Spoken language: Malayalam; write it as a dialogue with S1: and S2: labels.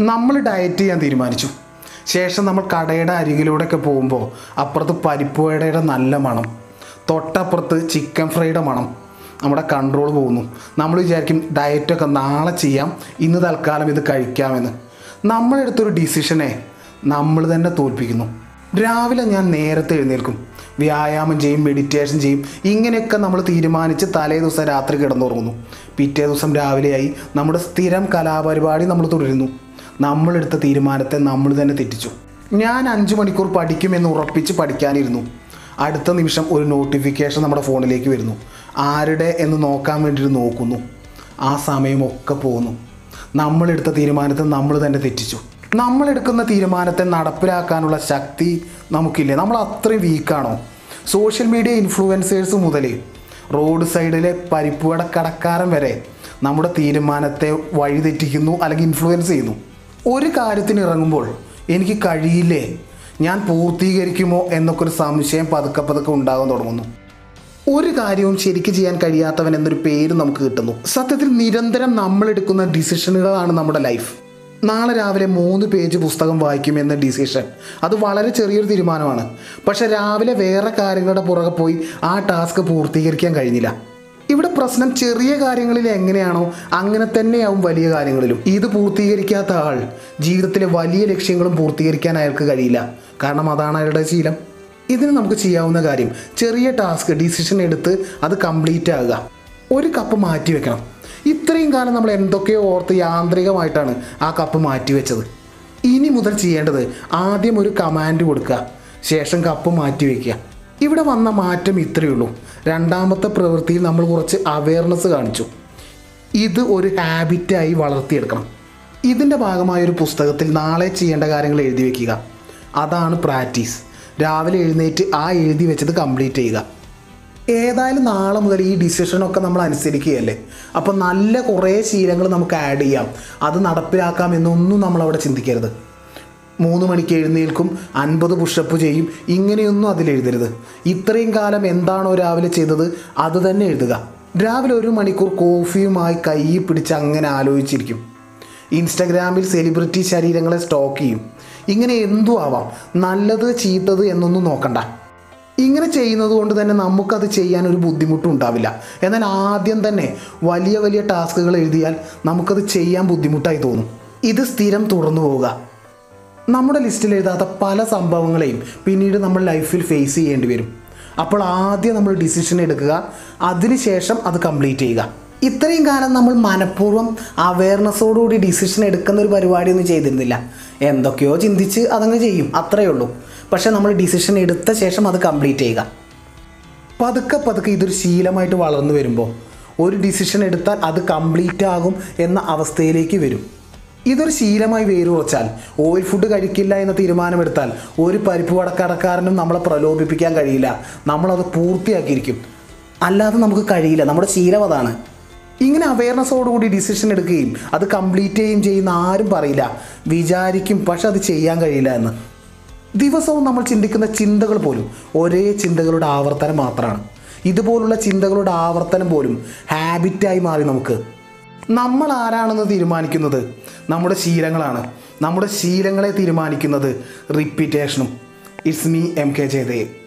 S1: നമ്മൾ ഡയറ്റ് ചെയ്യാൻ തീരുമാനിച്ചു. ശേഷം നമ്മൾ കടയുടെ അരികിലൂടെയൊക്കെ പോകുമ്പോൾ അപ്പുറത്ത് പരിപ്പ് വടയുടെ നല്ല മണം തൊട്ടപ്പുറത്ത് ചിക്കൻ ഫ്രൈയുടെ മണം. നമ്മുടെ കൺട്രോൾ പോകുന്നു. നമ്മൾ വിചാരിക്കും ഡയറ്റൊക്കെ നാളെ ചെയ്യാം ഇന്ന് തൽക്കാലം ഇത് കഴിക്കാമെന്ന്. നമ്മളെടുത്തൊരു ഡിസിഷനെ നമ്മൾ തന്നെ തോൽപ്പിക്കുന്നു. രാവിലെ ഞാൻ നേരത്തെ എഴുന്നേൽക്കും. വ്യായാമം ചെയ്യും മെഡിറ്റേഷൻ ചെയ്യും. ഇങ്ങനെയൊക്കെ നമ്മൾ തീരുമാനിച്ച് തലേ ദിവസം രാത്രി കിടന്നുറങ്ങുന്നു. പിറ്റേ ദിവസം രാവിലെയായി നമ്മുടെ സ്ഥിരം കലാപരിപാടി നമ്മൾ തുടരുന്നു. നമ്മളെടുത്ത തീരുമാനത്തെ നമ്മൾ തന്നെ തെറ്റിച്ചു. ഞാൻ അഞ്ച് മണിക്കൂർ പഠിക്കുമെന്ന് ഉറപ്പിച്ച് പഠിക്കാനിരുന്നു. അടുത്ത നിമിഷം ഒരു നോട്ടിഫിക്കേഷൻ നമ്മുടെ ഫോണിലേക്ക് വരുന്നു. ആരുടെ എന്ന് നോക്കാൻ വേണ്ടിയിട്ട് നോക്കുന്നു. ആ സമയമൊക്കെ പോകുന്നു നമ്മളെടുത്ത തീരുമാനത്തെ നമ്മൾ തന്നെ തെറ്റിച്ചു. നമ്മളെടുക്കുന്ന തീരുമാനത്തെ നടപ്പിലാക്കാനുള്ള ശക്തി നമുക്കില്ലേ? നമ്മൾ അത്രയും വീക്കാണോ സോഷ്യൽ മീഡിയ ഇൻഫ്ലുവൻസേഴ്സ് മുതൽ റോഡ് സൈഡിലെ പരിപ്പുവട കടക്കാരൻ വരെ നമ്മുടെ തീരുമാനത്തെ വഴിതെറ്റിക്കുന്നു അല്ലെങ്കിൽ ഇൻഫ്ലുവൻസ് ചെയ്യുന്നു. ഒരു കാര്യത്തിന് ഇറങ്ങുമ്പോൾ എനിക്ക് കഴിയില്ലേ? ഞാൻ പൂർത്തീകരിക്കുമോ എന്നൊക്കെ ഒരു സംശയം പതുക്കെ പതുക്കെ ഉണ്ടാകാൻ തുടങ്ങുന്നു. ഒരു കാര്യവും ശരിക്ക് ചെയ്യാൻ കഴിയാത്തവൻ എന്നൊരു പേര് നമുക്ക് കിട്ടുന്നു. സത്യത്തിൽ നിരന്തരം നമ്മൾ എടുക്കുന്ന ഡിസിഷനുകളാണ് നമ്മുടെ ലൈഫ്. നാളെ രാവിലെ മൂന്ന് പേജ് പുസ്തകം വായിക്കും എന്ന ഡിസിഷൻ. അത് വളരെ ചെറിയൊരു തീരുമാനമാണ്. പക്ഷെ രാവിലെ വേറെ കാര്യങ്ങളുടെ പുറകെ പോയി ആ ടാസ്ക് പൂർത്തീകരിക്കാൻ കഴിഞ്ഞില്ല. ഇവിടെ പ്രശ്നം ചെറിയ കാര്യങ്ങളിൽ എങ്ങനെയാണോ അങ്ങനെ തന്നെയാവും വലിയ കാര്യങ്ങളിലും. ഇത് പൂർത്തീകരിക്കാത്ത ആൾ ജീവിതത്തിലെ വലിയ ലക്ഷ്യങ്ങളും പൂർത്തീകരിക്കാൻ അയാൾക്ക് കഴിയില്ല. കാരണം അതാണ് അയാളുടെ ശീലം. ഇതിന് നമുക്ക് ചെയ്യാവുന്ന കാര്യം ചെറിയ ടാസ്ക് ഡിസിഷൻ എടുത്ത് അത് കംപ്ലീറ്റ് ആകുക. ഒരു കപ്പ് മാറ്റി വെക്കണം. ഇത്രയും കാലം നമ്മൾ എന്തൊക്കെയോ ഓർത്ത് യാന്ത്രികമായിട്ടാണ് ആ കപ്പ് മാറ്റി വെച്ചത്. ഇനി മുതൽ ചെയ്യേണ്ടത് ആദ്യം ഒരു കമാൻഡ് കൊടുക്കുക. ശേഷം കപ്പ് മാറ്റി വയ്ക്കുക ഇവിടെ വന്ന മാറ്റം ഇത്രയേ ഉള്ളൂ. രണ്ടാമത്തെ പ്രവൃത്തിയിൽ നമ്മൾ കുറച്ച് അവയർനെസ് കാണിച്ചു. ഇത് ഒരു ഹാബിറ്റായി വളർത്തിയെടുക്കണം. ഇതിന്റെ ഭാഗമായ ഒരു പുസ്തകത്തിൽ നാളെ ചെയ്യേണ്ട കാര്യങ്ങൾ എഴുതി വെക്കുക. അതാണ് പ്രാക്ടീസ് രാവിലെ എഴുന്നേറ്റ് ആ എഴുതി വെച്ചത് കംപ്ലീറ്റ് ചെയ്യുക. ഏതായാലും നാളെ മുതൽ ഈ ഡിസിഷനൊക്കെ നമ്മൾ അനുസരിക്കുകയല്ലേ? അപ്പോൾ നല്ല കുറേ ശീലങ്ങൾ നമുക്ക് ആഡ് ചെയ്യാം. അത് നടപ്പിലാക്കാം എന്നൊന്നും നമ്മളവിടെ ചിന്തിക്കരുത്. മൂന്ന് മണിക്ക് എഴുന്നേൽക്കും അൻപത് പുഷപ്പ് ചെയ്യും. ഇങ്ങനെയൊന്നും അതിൽ എഴുതരുത്. ഇത്രയും കാലം എന്താണോ രാവിലെ ചെയ്തത് അത് തന്നെ എഴുതുക. രാവിലെ ഒരു മണിക്കൂർ കോഫിയുമായി കൈ പിടിച്ച് അങ്ങനെ ആലോചിച്ചിരിക്കും. ഇൻസ്റ്റഗ്രാമിൽ സെലിബ്രിറ്റി ശരീരങ്ങളെ സ്റ്റോക്ക് ചെയ്യും. ഇങ്ങനെ എന്തും ആവാം? നല്ലത് ചീത്തത് എന്നൊന്നും നോക്കണ്ട. ഇങ്ങനെ ചെയ്യുന്നത് കൊണ്ട് തന്നെ നമുക്കത് ചെയ്യാൻ ഒരു ബുദ്ധിമുട്ടും ഉണ്ടാവില്ല. എന്നാൽ ആദ്യം തന്നെ വലിയ വലിയ ടാസ്കുകൾ എഴുതിയാൽ നമുക്കത് ചെയ്യാൻ ബുദ്ധിമുട്ടായി തോന്നും. ഇത് സ്ഥിരം തുടർന്നു പോവുക. നമ്മുടെ ലിസ്റ്റിൽ എഴുതാത്ത പല സംഭവങ്ങളെയും പിന്നീട് നമ്മൾ ലൈഫിൽ ഫേസ് ചെയ്യേണ്ടി വരും. അപ്പോൾ ആദ്യം നമ്മൾ ഡിസിഷൻ എടുക്കുക അതിനുശേഷം അത് കംപ്ലീറ്റ് ചെയ്യുക. ഇത്രയും കാലം നമ്മൾ മനഃപൂർവം അവയർനെസ്സോടുകൂടി ഡിസിഷൻ എടുക്കുന്ന ഒരു പരിപാടി ഒന്നും ചെയ്തിരുന്നില്ല. എന്തൊക്കെയോ ചിന്തിച്ച് അതങ്ങ് ചെയ്യും അത്രയേ ഉള്ളൂ. പക്ഷേ നമ്മൾ ഡിസിഷൻ എടുത്ത ശേഷം അത് കംപ്ലീറ്റ് ചെയ്യുക. പതുക്കെ പതുക്കെ ഇതൊരു ശീലമായിട്ട് വളർന്നു വരുമ്പോൾ ഒരു ഡിസിഷൻ എടുത്താൽ അത് കംപ്ലീറ്റ് ആകും എന്ന അവസ്ഥയിലേക്ക് വരും. ഇതൊരു ശീലമായി വേര് വേരുറച്ചാൽ ഓയിൽ ഫുഡ് കഴിക്കില്ല എന്ന തീരുമാനമെടുത്താൽ ഒരു പരിപ്പ് വടക്കടക്കാരനും നമ്മളെ പ്രലോഭിപ്പിക്കാൻ കഴിയില്ല. നമ്മളത് പൂർത്തിയാക്കിയിരിക്കും. അല്ലാതെ നമുക്ക് കഴിയില്ല. നമ്മുടെ ശീലം അതാണ്. ഇങ്ങനെ അവയർനെസ്സോടുകൂടി ഡിസിഷൻ എടുക്കുകയും അത് കംപ്ലീറ്റ് ചെയ്യുകയും ചെയ്യുന്ന ആരും പറയില്ല. വിചാരിക്കും പക്ഷെ അത് ചെയ്യാൻ കഴിയില്ല എന്ന്. ദിവസവും നമ്മൾ ചിന്തിക്കുന്ന ചിന്തകൾ പോലും ഒരേ ചിന്തകളുടെ ആവർത്തനം മാത്രമാണ്. ഇതുപോലുള്ള ചിന്തകളുടെ ആവർത്തനം പോലും ഹാബിറ്റായി മാറി നമുക്ക്. നമ്മൾ ആരാണെന്ന് തീരുമാനിക്കുന്നത്? നമ്മുടെ ശീലങ്ങളാണ്. നമ്മുടെ ശീലങ്ങളെ തീരുമാനിക്കുന്നത് റിപ്പീറ്റേഷനും. It's me M K Jayadev